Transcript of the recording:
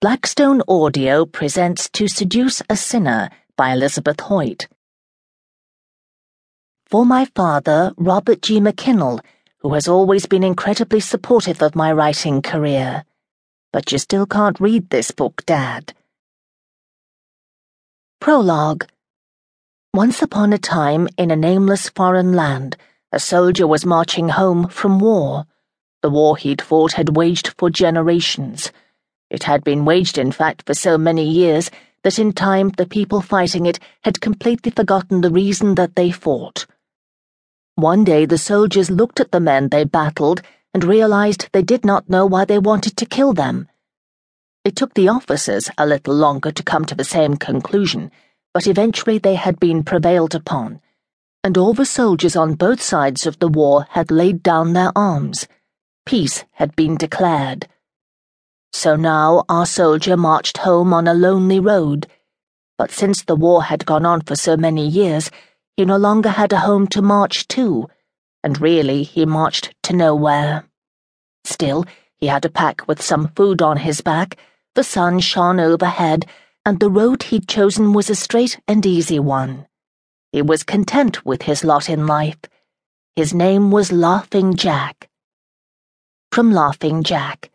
Blackstone Audio presents To Seduce a Sinner by Elizabeth Hoyt. For my father, Robert G. McKinnell, who has always been incredibly supportive of my writing career. But you still can't read this book, Dad. Prologue Once upon a time, in a nameless foreign land, a soldier was marching home from war. The war he'd fought had waged for generations. It had been waged, in fact, for so many years that in time the people fighting it had completely forgotten the reason that they fought. One day the soldiers looked at the men they battled and realized they did not know why they wanted to kill them. It took the officers a little longer to come to the same conclusion, but eventually they had been prevailed upon, and all the soldiers on both sides of the war had laid down their arms. Peace had been declared. So now our soldier marched home on a lonely road. But since the war had gone on for so many years, he no longer had a home to march to, and really he marched to nowhere. Still, he had a pack with some food on his back, the sun shone overhead, and the road he'd chosen was a straight and easy one. He was content with his lot in life. His name was Laughing Jack. From Laughing Jack.